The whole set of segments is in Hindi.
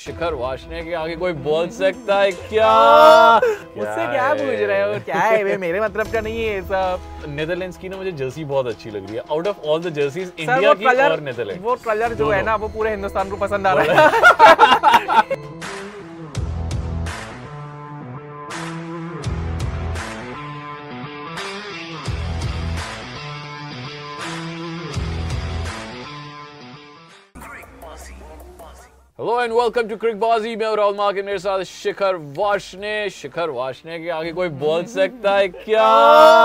शिखर वाशने के आगे कोई बोल सकता है क्या? उससे क्या पूछ रहे हो? क्या है? वे मेरे मतलब का नहीं है सब नेदरलैंड्स की ना मुझे जर्सी बहुत अच्छी लग रही है। Out of all the jerseys India की और नेदरलैंड वो कलर जो है ना वो पूरे हिंदुस्तान को पसंद आ रहा है। Hello and welcome to Cricbaazi मैं हूँ राहुल मार्क मेरे साथ शिखर वाशने शिखर वाशने के आगे कोई बोल सकता है क्या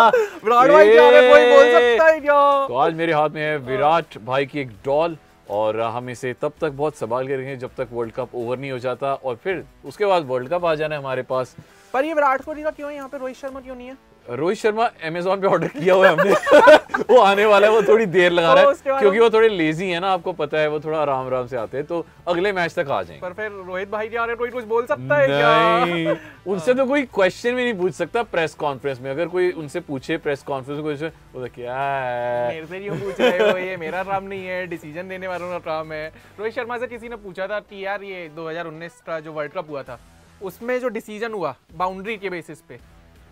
विराट भाई के आगे कोई बोल सकता है क्या तो आज मेरे हाथ में है विराट भाई की एक डॉल और हम इसे तब तक बहुत संभाल के रखेंगे जब तक वर्ल्ड कप ओवर नहीं हो जाता और फिर उसके बाद वर्ल्ड कप आ जाना है हमारे पास। पर ये विराट कोहली का क्यों है? यहाँ पे रोहित शर्मा क्यों नहीं है? रोहित शर्मा अमेजोन पे ऑर्डर किया हुआ है हमने। वो आने वाला है वो थोड़ी देर लगा रहा है क्योंकि वो थोड़े लेजी है ना आपको पता है वो थोड़ा आराम आराम से आते हैं तो अगले मैच तक आ जाएँगे। पर फिर रोहित भाई क्या रहे रोहित कुछ बोल सकता है क्या? उनसे तो कोई क्वेश्चन भी नहीं पूछ सकता प्रेस कॉन्फ्रेंस में। अगर कोई उनसे पूछे प्रेस कॉन्फ्रेंस में कोई वो तो क्या है? मेरे से क्यों पूछ रहे हो ये? मेरा काम नहीं है डिसीज़न देने वालों का काम है। रोहित शर्मा से किसी ने पूछा था कि यार ये 2019 का जो वर्ल्ड कप हुआ था उसमें जो डिसीज़न हुआ बाउंड्री के बेसिस पे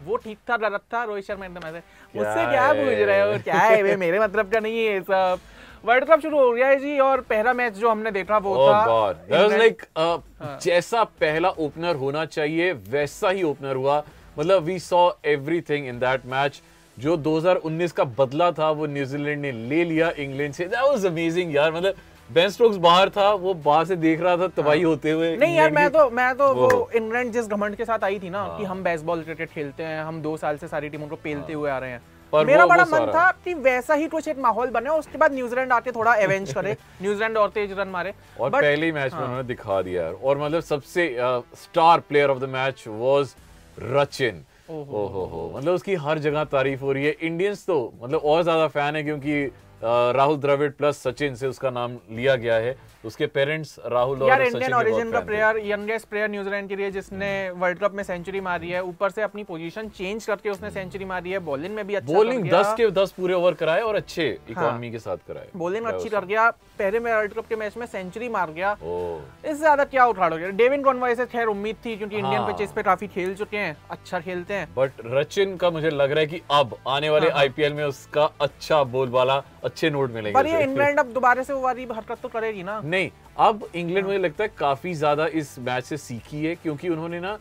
वो ठीक था गलत था? रोहित शर्मा एकदम ऐसे मुझसे क्या पूछ रहे हो? क्या है वे मेरे मतलब का नहीं है सब? वर्ल्ड कप शुरू हो गया है जी और पहला मैच जो हमने देखा वो Oh था इंग्लैंड- like uh, जैसा पहला ओपनर होना चाहिए वैसा ही ओपनर हुआ। मतलब we saw everything in that match जो 2019 का बदला था वो न्यूजीलैंड ने ले लिया इंग्लैंड से। दैट वाज अमेजिंग यार। मतलब बेन स्टोक्स बाहर था वो बाहर से देख रहा था तबाही होते हुए नहीं यार मैं तो मैं तो वो वो- इंग्लैंड जिस घमंड के साथ आई थी ना हाँ। कि हम बेसबॉल क्रिकेट खेलते हैं हम दो साल से सारी टीमों को पेलते हुए आ रहे हैं। पर मेरा बड़ा मन था कि वैसा ही कुछ एक माहौल बने और उसके बाद न्यूजीलैंड आके थोड़ा एवेंज करे न्यूजीलैंड और तेज रन मारे। और पहले ही मैच में हाँ। उन्होंने दिखा दिया यार। और मतलब सबसे star player of the match was Rachin. ओहो। हो मतलब उसकी हर जगह तारीफ़ हो रही है। इंडियंस तो मतलब और ज़्यादा फ़ैन है क्योंकि राहुल द्रविड़ प्लस सचिन से उसका नाम लिया गया है। उसके पेरेंट्स राहुल और यार इंडियन ओरिजिन का player youngest player New Zealand के लिए जिसने वर्ल्ड कप में सेंचुरी मारी है ऊपर से अपनी पोजीशन चेंज करके उसने सेंचुरी मारी है बॉलिंग में भी अच्छा बॉलिंग। 10 के 10 पूरे ओवर कराए और अच्छे इकोनॉमी के साथ कराए। बॉलिंग अच्छी कर गया पहले में वर्ल्ड कप के मैच में सेंचुरी मार गया। इससे ज़्यादा क्या उठाड़ोगे डेविन कॉनवॉय से खैर उम्मीद थी क्योंकि इंडियन हाँ। पिचेस पे काफ़ी खेल चुके हैं अच्छा खेलते हैं। बट रचिन का मुझे लग रहा है की अब आने वाले हाँ, हाँ। आईपीएल में उसका अच्छा बोलबाला अच्छे नोट मिलेंगे पर ये इंग्लैंड अब दोबारा से वो वाली हरकत तो करेगी ना। नहीं अब इंग्लैंड मुझे लगता है काफ़ी ज़्यादा इस मैच से सीखी है क्योंकि उन्होंने ना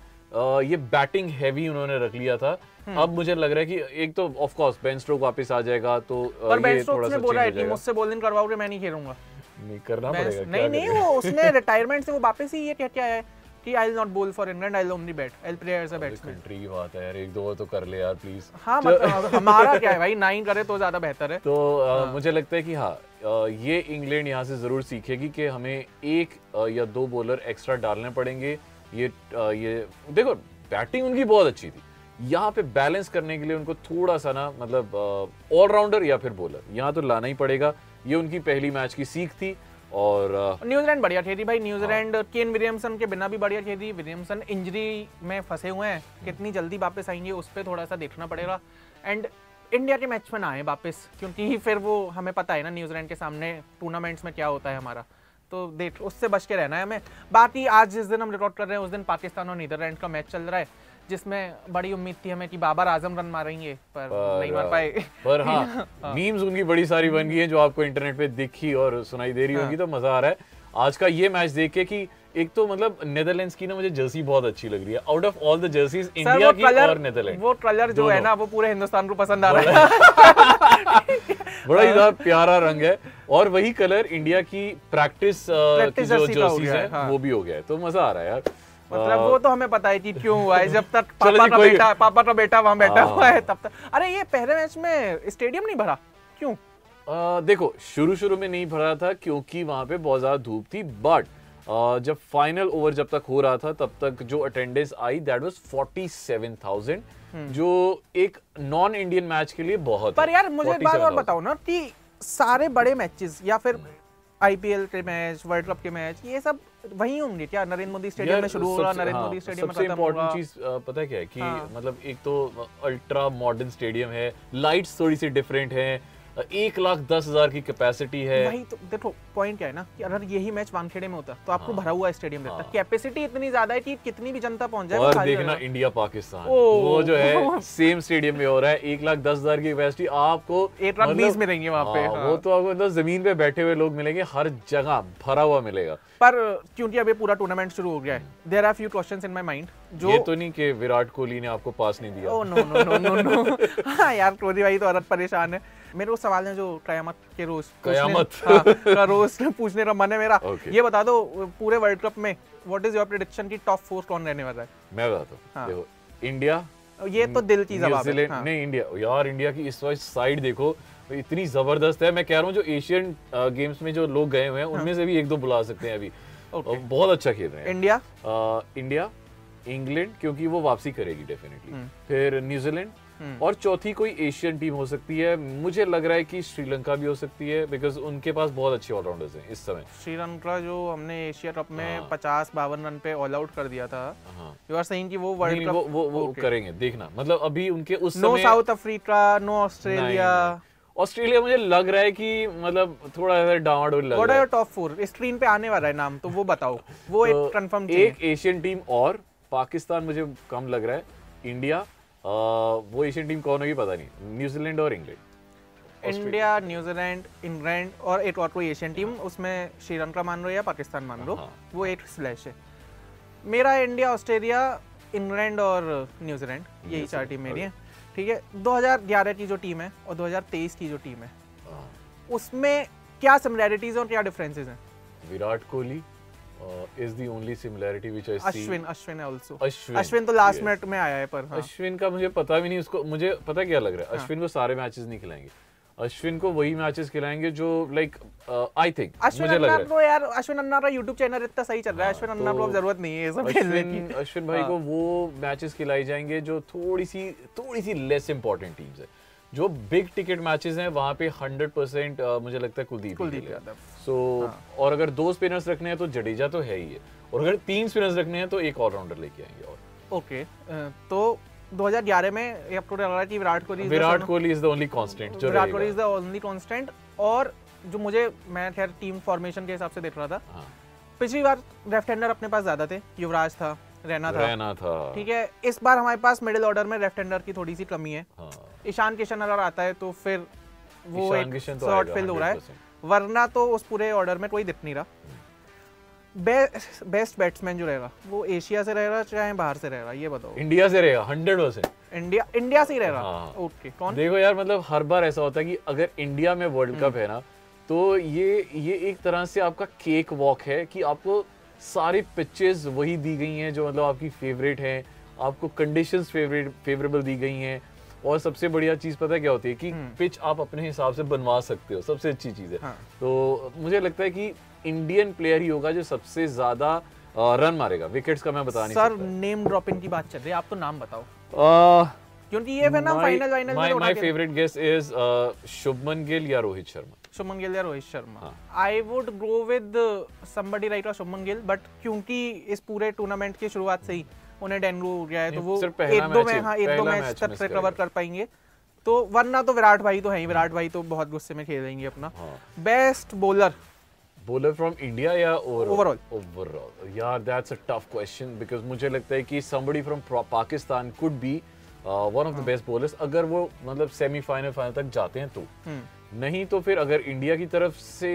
ये बैटिंग हैवी उन्होंने रख लिया था। हम्म। अब मुझे लग रहा है कि एक तो ऑफ़ कोर्स बेन स्ट्रोक वापस आ जाएगा तो पर बेन ये थोड़ा ने सा बोला है हो। मुझसे बॉलिंग करवाओगे मैं नहीं खेलूँगा। नहीं करना पड़ेगा नहीं नहीं वो उसने रिटायरमेंट से वो वापस ही ये क्या क्या है कि I will not bowl for England I will only bat I will play as a batsman country की बात है यार एक दो तो कर ले यार प्लीज़ हाँ मतलब हमारा क्या है भाई नाइन करे तो ज़्यादा बेहतर है। तो मुझे लगता है कि हाँ ये इंग्लैंड यहाँ से ज़रूर सीखेगी कि हमें एक या दो बॉलर एक्स्ट्रा डालने पड़ेंगे। ये ये देखो बैटिंग उनकी बहुत अच्छी थी। यहाँ पे बैलेंस करने के लिए उनको थोड़ा सा ना मतलब ऑलराउंडर या फिर बॉलर यहाँ तो लाना ही पड़ेगा। ये उनकी पहली मैच की सीख थी और न्यूजीलैंड बढ़िया खेली भाई। न्यूजीलैंड हाँ। केन विलियमसन के बिना भी बढ़िया खेली विलियमसन इंजरी में फंसे हुए हैं। कितनी जल्दी वापस आएँगे उस पर थोड़ा सा देखना पड़ेगा। एंड इंडिया के मैच में ना आए वापस क्योंकि फिर वो हमें पता है ना न्यूजीलैंड के सामने टूर्नामेंट्स में क्या होता है हमारा। तो देख उससे बच के रहना है हमें। बाकी आज जिस दिन हम रिकॉर्ड कर रहे हैं उस दिन पाकिस्तान और नीदरलैंड का मैच चल रहा है जिसमें बड़ी उम्मीद थी हमें कि बाबर आज़म रन मारेंगे पर, पर नहीं मार पाए। पर हाँ मीम्स उनकी बड़ी सारी बन गई हैं जो आपको इंटरनेट पे दिखी और सुनाई दे रही हाँ। होंगी तो मज़ा आ रहा है। आज का ये मैच देख के कि एक तो मतलब नेदरलैंड्स की ना मुझे जर्सी बहुत अच्छी लग रही है। Out of all the jerseys India की और नेदरलैंड वो कलर जो है ना वो पूरे हिंदुस्तान को पसंद आ रहा है। बड़ा ही प्यारा रंग है। और वही कलर इंडिया की प्रैक्टिस की जो का हो जर्सीज है, है हाँ। वो भी हो गया है। तो मज़ा आ रहा है यार। मतलब वो तो हमें पता है कि क्यों हुआ है। जब तक पापा का बेटा पापा का बेटा वहाँ बैठा हाँ। हुआ है। तब तक। अरे ये पहले मैच में स्टेडियम नहीं भरा? क्यों? अ, देखो शुरू शुरू में नहीं भरा था क्योंकि वहाँ पे बहुत ज़्यादा धूप थी बट जब फाइनल ओवर जब तक हो रहा था तब तक जो अटेंडेंस आई दैट वाज 47000 जो एक नॉन इंडियन मैच के लिए बहुत पर यार मुझे एक बात और बताओ ना कि सारे बड़े मैचेस या फिर आईपीएल के मैच वर्ल्ड कप के मैच ये सब वही होंगे क्या? नरेंद्र मोदी स्टेडियम में शुरू होगा नरेंद्र हाँ, मोदी स्टेडियम में सबसे इम्पोर्टेंट चीज़ पता है क्या है कि हाँ। मतलब एक तो अल्ट्रा मॉडर्न स्टेडियम है लाइट्स थोड़ी सी डिफरेंट है एक लाख दस हज़ार की कैपेसिटी है। वही तो देखो पॉइंट क्या है ना कि अगर यही मैच वानखेड़े में होता तो आपको हाँ। भरा हुआ स्टेडियम रहता हाँ। कैपेसिटी इतनी ज़्यादा है कि कितनी भी जनता पहुँच जाए और देखना इंडिया पाकिस्तान। वो जो है सेम स्टेडियम में हो रहा है एक लाख दस हज़ार की कैपेसिटी आपको एक लाख बीस में मिलेंगे वहाँ पे, हाँ, हाँ। वो तो आपको मतलब ज़मीन पे बैठे हुए लोग मिलेंगे हर जगह भरा हुआ मिलेगा। पर क्योंकि अभी पूरा टूर्नामेंट शुरू हो गया है there are few question in my mind जो ये तो नहीं कि विराट कोहली ने आपको पास नहीं दिया। ओ no no no no no हाँ यार कोहली भाई तो औरत परेशान है। मेरे को सवाल है जो कयामत के रोज पूछने- कयामत। हाँ, का रोज पूछने का मन है मेरा Okay. ये बता दो पूरे वर्ल्ड कप में व्हाट इज़ योर प्रेडिक्शन की टॉप फोर कौन रहने वाला है मैं बताता हूँ हाँ। देखो इंडिया ये तो दिल की जवाब है हाँ। नहीं इंडिया यार इंडिया की इस वक्त साइड देखो तो इतनी ज़बरदस्त है मैं कह रहा हूँ जो एशियन गेम्स में जो लोग गए हुए हैं हाँ। उनमें से भी एक दो बुला सकते हैं अभी Okay. बहुत अच्छा खेल रहे हैं इंडिया अ, इंडिया इंग्लैंड क्योंकि वो वापसी करेगी डेफिनेटली फिर न्यूजीलैंड और चौथी कोई एशियन टीम हो सकती है। मुझे लग रहा है कि श्रीलंका भी हो सकती है बिकॉज़ उनके पास बहुत अच्छे ऑलराउंडर्स हैं इस समय। श्रीलंका जो हमने एशिया कप में हाँ। पचास बावन रन पे ऑल आउट कर दिया था। यू आर सेइंग कि वो वर्ल्ड कप वो वो वो करेंगे देखना। मतलब अभी उनके उस no South Africa no Australia Australia मुझे लग रहा है कि मतलब थोड़ा सा डावाडोल लग रहा है। टॉप फोर स्क्रीन पे आने वाला है नाम तो वो बताओ। वो एक तो कंफर्म एक एशियन टीम और पाकिस्तान मुझे कम लग रहा है। इंडिया वो एशियन टीम कौन होगी पता नहीं। न्यूजीलैंड और इंग्लैंड। इंडिया न्यूजीलैंड इंग्लैंड और एक और कोई एशियन टीम उसमें श्रीलंका मान लो या पाकिस्तान मान लो हाँ। वो एक स्लैश है। मेरा इंडिया ऑस्ट्रेलिया इंग्लैंड और न्यूजीलैंड यही चार टीम मेरी है। ठीक है 2011 की जो टीम है और 2023 की जो टीम है हाँ। उसमें क्या सिमिलैरिटीज और क्या डिफरेंसेस हैं? Virat Kohli is the only similarity which I see Ashwin Ashwin है ऑल्सो अश्विन अश्विन तो लास्ट yes. मिनट में आया है पर हाँ। अश्विन का मुझे पता भी नहीं उसको मुझे पता क्या लग रहा है? अश्विन को सारे मैचेस नहीं खिलाएँगे। अश्विन को वही मैचेस खिलाएँगे जो लाइक आई थिंक मुझे लग रहा है। तो यार अश्विन अन्ना का यूट्यूब चैनल इतना सही चल रहा है। हाँ, अश्विन अन्ना तो को अब ज़रूरत नहीं है ये सब खेलने की। अश्विन भाई हाँ। को वो मैचेस खिलाई जाएँगे जो थोड़ी सी थोड़ी सी लेस इंपॉर्टेंट टीम्स है। जो बिग टिकट मैचेस हैं वहाँ पे 100 परसेंट मुझे लगता है कुलदीप कुलदीप यादव। हाँ। सो और अगर दो स्पिनर्स रखने हैं तो जडेजा तो है ही है। और अगर तीन स्पिनर्स रखने हैं तो एक ऑलराउंडर लेके आएँगे और। ओके तो 2011 में ये आपको लग रहा है कि Virat Kohli Virat Kohli is the only constant जो Virat Kohli is the only constant और जो मुझे मैं खैर टीम फॉर्मेशन के हिसाब से देख रहा था। हाँ, पिछली बार लेफ़्ट हैंडर अपने पास ज़्यादा थे युवराज था। रैना था। रहना था। ठीक है इस बार हमारे पास मिडिल ऑर्डर में लेफ़्ट हैंडर की थोड़ी सी कमी है। हाँ। ईशान किशन अगर आता है तो फिर वो एक किशन तो फिल हो रहा है। वरना तो उस पूरे ऑर्डर में कोई दिख नहीं रहा। बेस्ट बेस्ट बैट्समैन जो रहेगा वो एशिया से रहेगा चाहे बाहर से रहेगा ये बताओ। इंडिया से रहेगा हंड्रेड परसेंट इंडिया इंडिया से ही रहेगा? हाँ। ओके कौन? देखो यार मतलब हर बार ऐसा होता है कि अगर इंडिया में वर्ल्ड हम्म। कप है ना तो ये ये एक तरह से आपका केक वॉक है कि आपको सारी पिचेस वही दी गई हैं जो मतलब आपकी फेवरेट हैं आपको कंडीशंस फेवरेट फेवरेबल दी गई हैं। और सबसे बढ़िया चीज़ पता है क्या होती है कि पिच आप अपने हिसाब से बनवा सकते हो सबसे अच्छी चीज़ है। हम्म। हाँ। तो मुझे लगता है कि इंडियन प्लेयर ही होगा जो सबसे ज़्यादा रन मारेगा। विकेट्स का मैं बता नहीं सर नेम ड्रॉपिंग की बात चल रही है। आप तो नाम बताओ। अह, क्योंकि ये ना फाइनल फाइनल my, में उठा my के favorite guess is uh, Shubman Gill या रोहित शर्मा। शुभमन गिल या Rohit Sharma. I would go with somebody right और शुभमन गिल बट क्योंकि इस पूरे टूर्नामेंट की शुरुआत से ही उन्हें डेंगू हो गया है तो वो एक दो मैच में हाँ एक दो मैच तक रिकवर कर पाएँगे। तो वरना तो विराट भाई तो है ही विराट भाई तो बहुत गुस्से में खेलेंगे अपना। Best bowler bowler from India या ओवरऑल ओवरऑल यार that's a tough question because मुझे लगता है कि somebody from Pakistan could be one of the best bowlers अगर वो मतलब सेमीफाइनल फाइनल तक जाते हैं तो। हम्म। नहीं तो फिर अगर इंडिया की तरफ़ से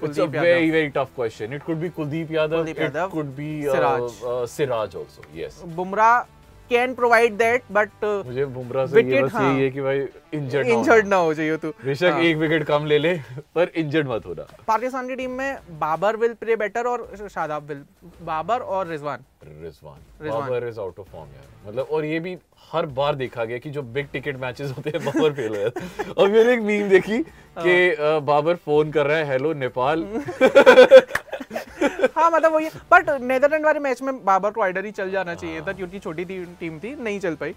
Kuldeep very very tough question it could be Kuldeep Yadav it could be Siraj also yes Bumrah can provide that but मुझे बुमराह से ये बस हाँ। यही है। कि भाई इंजर्ड इंजर्ड ना हो चाहिए तू। बेशक हाँ। एक विकेट कम ले ले पर इंजर्ड मत होना। पाकिस्तान की टीम में बाबर विल प्ले बेटर और शादाब विल बाबर और Rizwan. Rizwan. Babar is out of form यार। मतलब और ये भी हर बार देखा गया कि जो बिग टिकट मैचेस होते हैं बाबर फेल हो जाते हैं। और मैंने एक मीम देखी कि बाबर फ़ोन कर रहा है हेलो नेपाल हाँ मतलब वही बट नेदरलैंड वाले मैच में बाबर को आइडर ही चल जाना चाहिए था क्योंकि छोटी टी, टीम थी नहीं चल पाई।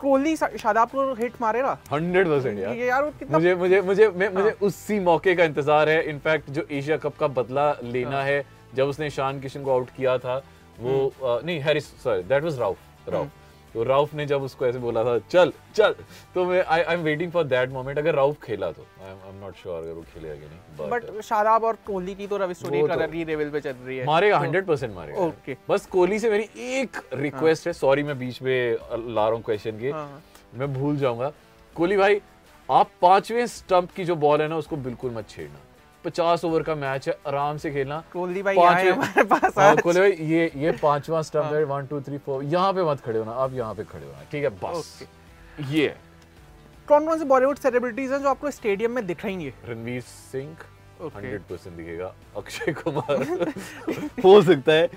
कोहली शादाब को हिट मारेगा? हंड्रेड परसेंट यार। ये यार वो कितना मुझे मुझे मुझे मैं मुझे उसी मौके का इंतज़ार है। इनफैक्ट जो एशिया कप का बदला लेना है। जब उसने शान किशन को आउट किया था वो नहीं Haris sorry that was Rauf Rauf तो राउफ ने जब उसको ऐसे बोला था चल चल तो मैं I I am waiting for that moment अगर राउफ खेला तो। आई एम नॉट श्योर अगर वो खेलेगा कि नहीं बट शादाब और कोहली की तो रवि स्टोरी वो तो- कलर की लेवल पे चल रही है। मारेगा तो- हंड्रेड परसेंट मारेगा ओके। बस कोहली से मेरी एक रिक्वेस्ट है। सॉरी मैं बीच में ला रहा हूँ क्वेश्चन के। हाँ। मैं भूल जाऊँगा। कोहली भाई आप पाँचवें स्टंप की जो बॉल है ना उसको बिल्कुल मत छेड़ना। पचास ओवर का मैच है आराम से खेलना। कोहली भाई आए हमारे पास हाँ, कोहली भाई ये ये पांचवा स्टंप हाँ। है वन टू थ्री फोर यहाँ पे मत खड़े होना आप यहाँ पे खड़े होना ठीक है? बस। ये। कौन कौन से बॉलीवुड सेलिब्रिटीज हैं जो आपको स्टेडियम में दिखेंगे रणवीर सिंह हंड्रेड परसेंट दिखेगा। अक्षय कुमार। हो सकता है।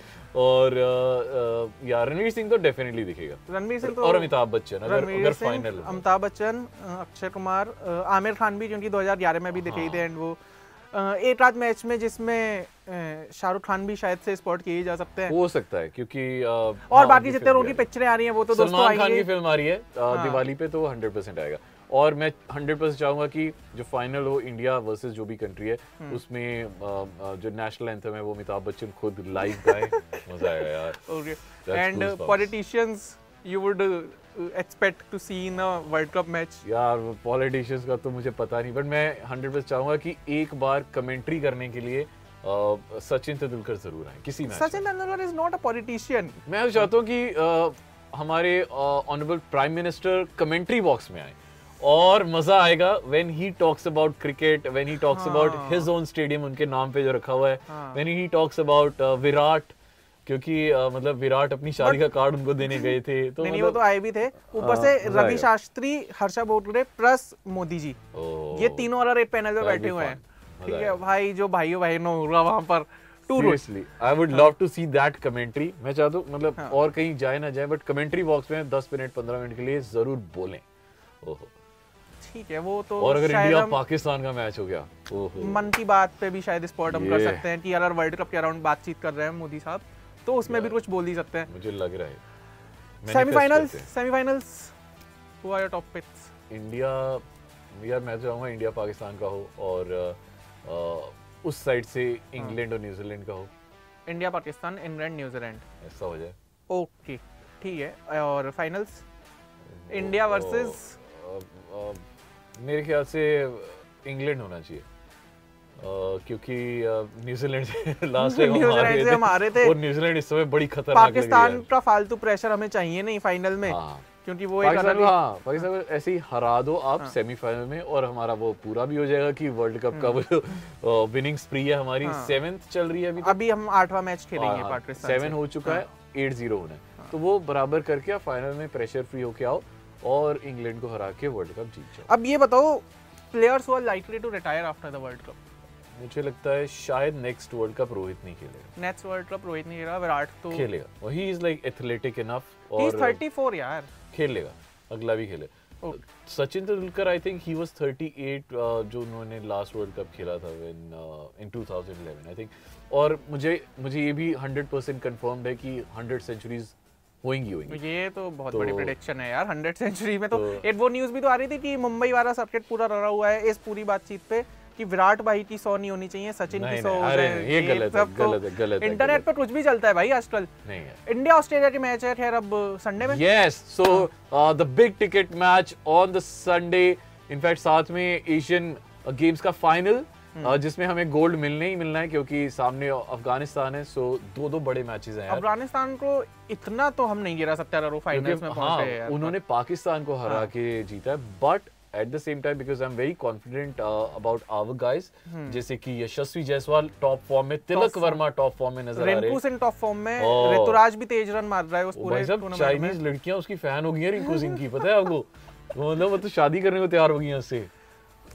और अ, रणवीर सिंह तो डेफिनेटली दिखेगा। रणवीर सिंह तो और अमिताभ बच्चन अगर अगर फाइनल अमिताभ बच्चन अक्षय कुमार आमिर खान भी जो क्योंकि 2011 में भी दिखे थे एंड वो एक रात मैच में जिसमें शाहरुख खान भी शायद से स्पॉट किए जा सकते हैं। हो सकता है क्योंकि अ, और हाँ, बाकी जितने उनकी आ है। पिक्चरें आ रही हैं वो तो दोस्तों सलमान खान की फ़िल्म आ रही है हाँ। दिवाली पे तो 100 परसेंट आएगा। और मैं 100 परसेंट चाहूँगा कि जो फाइनल हो इंडिया वर्सेस जो भी कंट्री है हम्म। उसमें जो नेशनल एंथम है वो अमिताभ बच्चन खुद लाइव गाए। मज़ा आएगा यार। Okay and politicians you would expect to see in world cup match यार पॉलिटिशियंस का तो मुझे पता नहीं बट मैं 100 परसेंट चाहूँगा कि एक बार कमेंट्री करने के लिए सचिन तेंदुलकर ज़रूर आए किसी match Sachin Tendulkar is not a politician मैं तो चाहता हूँ कि हमारे honourable prime minister commentary box में आए और मज़ा आएगा when he talks about cricket when he talks about. His own stadium उनके नाम पे जो रखा हुआ है हाँ। When he talks about Virat क्योंकि अ, मतलब विराट अपनी शादी का कार्ड उनको देने गए थे तो नहीं नहीं वो मतलब तो आए भी थे। ऊपर हाँ, से रवि शास्त्री हर्षा बोगले प्लस मोदी जी। ये तीनों अलग एक पैनल पे बैठे हुए हैं। ठीक है भाई जो भाइयों बहनों होगा वहाँ पर seriously I would love to see that commentary मैं चाहता हूँ मतलब हाँ। और कहीं जाए ना जाए बट कमेंट्री बॉक्स में 10 मिनट 15 मिनट के लिए ज़रूर बोलें। ओहो। ठीक है वो तो और अगर इंडिया पाकिस्तान का मैच हो गया ओहो। मन की बात पे भी शायद स्पॉट हम कर सकते हैं कि अगर वर्ल्ड कप के अराउंड बातचीत कर रहे हैं मोदी साहब। तो उसमें भी कुछ बोल ही सकते हैं। मुझे लग रहा है। Semifinals semifinals who. Are your top picks India यार मैं चाहूँगा इंडिया पाकिस्तान का हो और अ, उस साइड से इंग्लैंड और न्यूजीलैंड का हो। इंडिया पाकिस्तान इंग्लैंड न्यूजीलैंड ऐसा हो जाए। ओके ठीक है। और फाइनल्स इंडिया वर्सेस मेरे ख्याल से इंग्लैंड होना चाहिए। क्योंकि न्यूजीलैंड से लास्ट टाइम हम हारे थे। और न्यूजीलैंड इस समय बड़ी खतरनाक है पाकिस्तान का फालतू प्रेशर हमें चाहिए नहीं फाइनल में हाँ। क्योंकि वो एक हाँ पाकिस्तान को ऐसे ही हरा दो आप हाँ। सेमीफाइनल में और हमारा वो पूरा भी हो जाएगा कि वर्ल्ड कप का वो विनिंग स्प्री है हमारी। हाँ। सेवेंथ चल रही है अभी तक। अभी हम आठवां मैच खेलेंगे हाँ, पाकिस्तान सेवन हो चुका हाँ। है। एट ज़ीरो होना है। तो वो बराबर करके आप फाइनल में प्रेशर फ्री होके आओ और इंग्लैंड को हरा के वर्ल्ड कप जीत जाओ। अब ये बताओ players who are likely to retire after the world cup मुझे लगता है शायद नेक्स्ट वर्ल्ड कप रोहित नहीं खेलेगा। नेक्स्ट वर्ल्ड कप रोहित नहीं खेला विराट तो खेलेगा। He is like athletic enough और ही इज़ 34 यार। खेल लेगा अगला भी खेले। Oh. Sachin Tendulkar I think he was 38 uh, जो उन्होंने लास्ट वर्ल्ड कप खेला था इन इन 2011 आई थिंक और मुझे मुझे ये भी 100% कंफर्म्ड है कि 100 सेंचुरीज होंगी होंगी ये तो बहुत तो- बड़ी प्रेडिक्शन है यार 100 सेंचुरी में तो तो- एक वो न्यूज़ भी तो आ रही थी कि मुंबई वाला सर्किट पूरा रहा हुआ है इस पूरी बातचीत पे। कि विराट भाई की सौ नहीं होनी चाहिए सचिन की नहीं, 100 नहीं, अरे जाए। नहीं, ये गलत है, तो गलत है, गलत है, इंटरनेट गलत पे कुछ भी चलता है भाई आजकल इंडिया ऑस्ट्रेलिया के मैच है खैर अब संडे में uh, the big ticket match on the Sunday. In fact, साथ में एशियन गेम्स का फाइनल जिसमें हमें गोल्ड मिलने ही मिलना है क्योंकि सामने अफ़गानिस्तान है सो दो दो बड़े मैचेस हैं अफ़गानिस्तान को इतना तो हम नहीं गिरा सकते फाइनल्स में हाँ उन्होंने पाकिस्तान को हरा हाँ। के जीता है but at the same time because I am very confident about our guys जैसे कि यशस्वी जायसवाल टॉप फॉर्म में तिलक। वर्मा टॉप फॉर्म में नज़र आ रहे हैं। टॉप फॉर्म में ऋतुराज भी तेज रन मार रहा है उस पूरे टूर्नामेंट चाइनीज़ लड़कियाँ उसकी फ़ैन हो गई हैं रिंकू सिंह की पता है आपको? मतलब वो तो शादी करने को तैयार हो गई हैं उससे।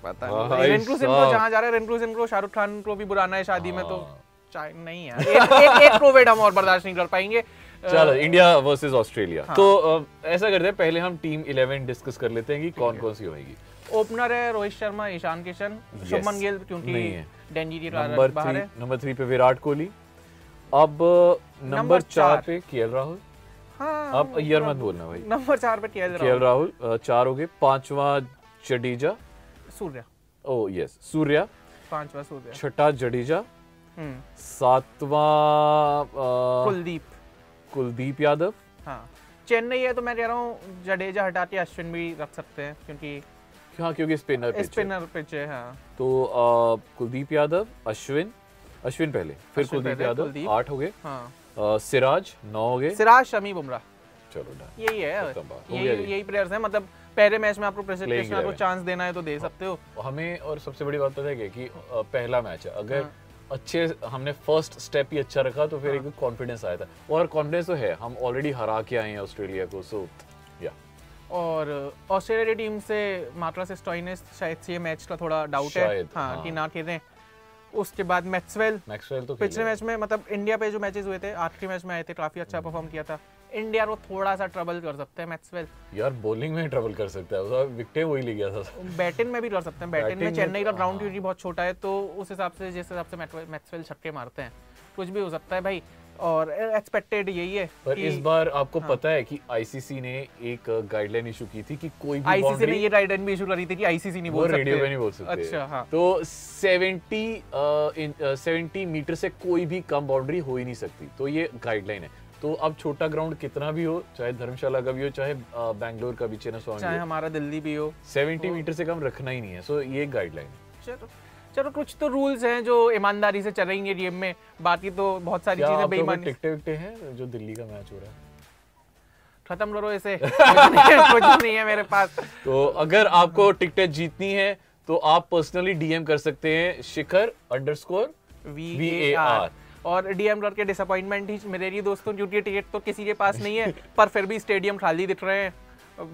पता हाँ, नहीं रिंकू सिंह को साहब। जा रहे हैं रिंकू सिंह को शाहरुख खान को भी बुलाना है शादी में तो हाँ। नहीं है एक एक, एक और बर्दाश्त नहीं कर पाएँगे। चलो इंडिया वर्सेस ऑस्ट्रेलिया। तो ऐसा करते हैं पहले हम टीम 11 डिस्कस कर लेते हैं कि कौन कौन सी होगी ओपनर है रोहित शर्मा ईशान किशन शुभमन गिल क्योंकि नंबर थ्री पे विराट कोहली। अब नंबर चार। पे केएल राहुल हाँ। अब अय्यर मत बोलना भाई। नंबर चार पे केएल राहुल चार हो गए। पांचवा जडेजा सूर्या। Oh yes Surya. पांचवा सूर्या। छठा जडेजा हम्म। सातवां कुलदीप। कुलदीप यादव। हाँ चेन्नई है तो मैं कह रहा हूँ जडेजा हटा के अश्विन भी रख सकते हैं क्योंकि हाँ क्योंकि स्पिनर पिच स्पिनर पिच है हाँ। तो कुलदीप यादव अश्विन अश्विन पहले फिर कुलदीप यादव आठ हो गए। हाँ। सिराज नौ हो गए। सिराज शमी बुमराह। चलो यही है। हो यही यही प्लेयर्स हैं मतलब पहले मैच में आपको प्रेसिडेंट को चांस देना है तो दे सकते हो। हमें और सबसे बड़ी बात पता है कि पहला मैच है। अगर हाँ। अच्छे हमने फ़र्स्ट स्टेप ही अच्छा रखा तो फिर हाँ। एक कॉन्फिडेंस आया था। और कॉन्फिडेंस तो है हम ऑलरेडी हरा के आए हैं ऑस्ट्रेलिया को सो या और ऑस्ट्रेलिया की टीम से मात्रा से स्टॉइनेस शायद से मैच का थोड़ा डाउट है। हाँ, हाँ। कि ना खेलें। उसके बाद मैक्सवेल मैक्सवेल तो पिछले मैच में मतलब इंडिया पे जो मैचेस हुए थे आखिरी मैच में आए थे काफ़ी अच्छा परफॉर्म किया था। इंडिया को थोड़ा सा ट्रबल कर सकते हैं मैक्सवेल यार बॉलिंग में ट्रबल कर सकता है। उसका विकेट वही ले गया था। बैटिंग में भी कर सकते हैं। बैटिंग में चेन्नई का तो- ग्राउंड हाँ। क्योंकि बहुत छोटा है तो उस हिसाब से जिस हिसाब से मैक्सवेल छक्के मारते हैं कुछ भी हो सकता है भाई। और एक्सपेक्टेड यही है पर इस बार आपको हाँ। पता है कि आईसीसी ने एक गाइडलाइन इशू की थी कि कोई भी आईसीसी ने ये गाइडलाइन भी इशू करी थी कि आईसीसी नहीं बोल सकते। रेडियो पे नहीं बोल सकते। अच्छा हाँ। तो 70 सेवेंटी मीटर से कोई भी कम बाउंड्री हो ही नहीं सकती। तो ये गाइडलाइन है। तो अब छोटा ग्राउंड कितना भी हो चाहे धर्मशाला का भी हो चाहे बैंगलोर का भी चेन्नई चाहे हमारा दिल्ली भी हो। सेवेंटी मीटर से कम रखना ही नहीं है। सो ये गाइडलाइन है। चलो चलो कुछ तो रूल्स हैं जो ईमानदारी से चलेंगे गेम में। बाकी तो बहुत सारी चीज़ें बेईमानी टिकटे विकटे हैं जो दिल्ली का मैच हो रहा है? खत्म करो इसे। कुछ नहीं है कुछ नहीं है मेरे पास। तो अगर आपको टिकटें जीतनी है तो आप पर्सनली डीएम कर सकते हैं Shikhar underscore V A R और डीएम करके डिसअपॉइंटमेंट ही मेरे लिए दोस्तों क्योंकि टिकट तो किसी के पास नहीं है पर फिर भी स्टेडियम खाली दिख रहे हैं।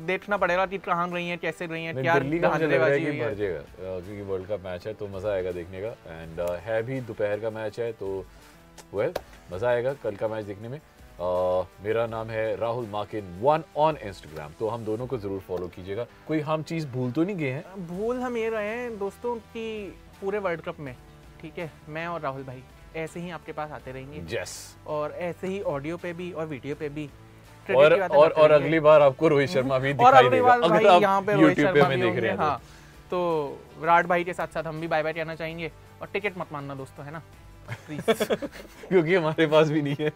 देखना पड़ेगा कि कहाँ रही हैं कैसे रही हैं क्या का कि हुई है। क्योंकि वर्ल्ड कप मैच है तो मज़ा आएगा देखने का। एंड है भी दोपहर का मैच है तो वेल मज़ा आएगा कल का मैच देखने में। अ, मेरा नाम है Rahul Makin one on Instagram तो हम दोनों को ज़रूर फॉलो कीजिएगा। कोई हम चीज़ भूल तो नहीं गए हैं? भूल हम ये रहे हैं दोस्तों कि पूरे वर्ल्ड कप में ठीक है मैं और राहुल भाई। ऐसे ही आपके पास आते रहेंगे। Yes. और ऐसे ही ऑडियो पे भी और वीडियो पे भी। और और और अगली बार आपको रोहित शर्मा भी दिखाई देगा। अगर आप यहाँ पे पे देख रहे हैं तो। हाँ। तो विराट भाई के साथ साथ हम भी बाय बाय कहना चाहेंगे। और टिकट मत मानना दोस्तों है ना? क्योंकि हमारे पास भी नहीं है।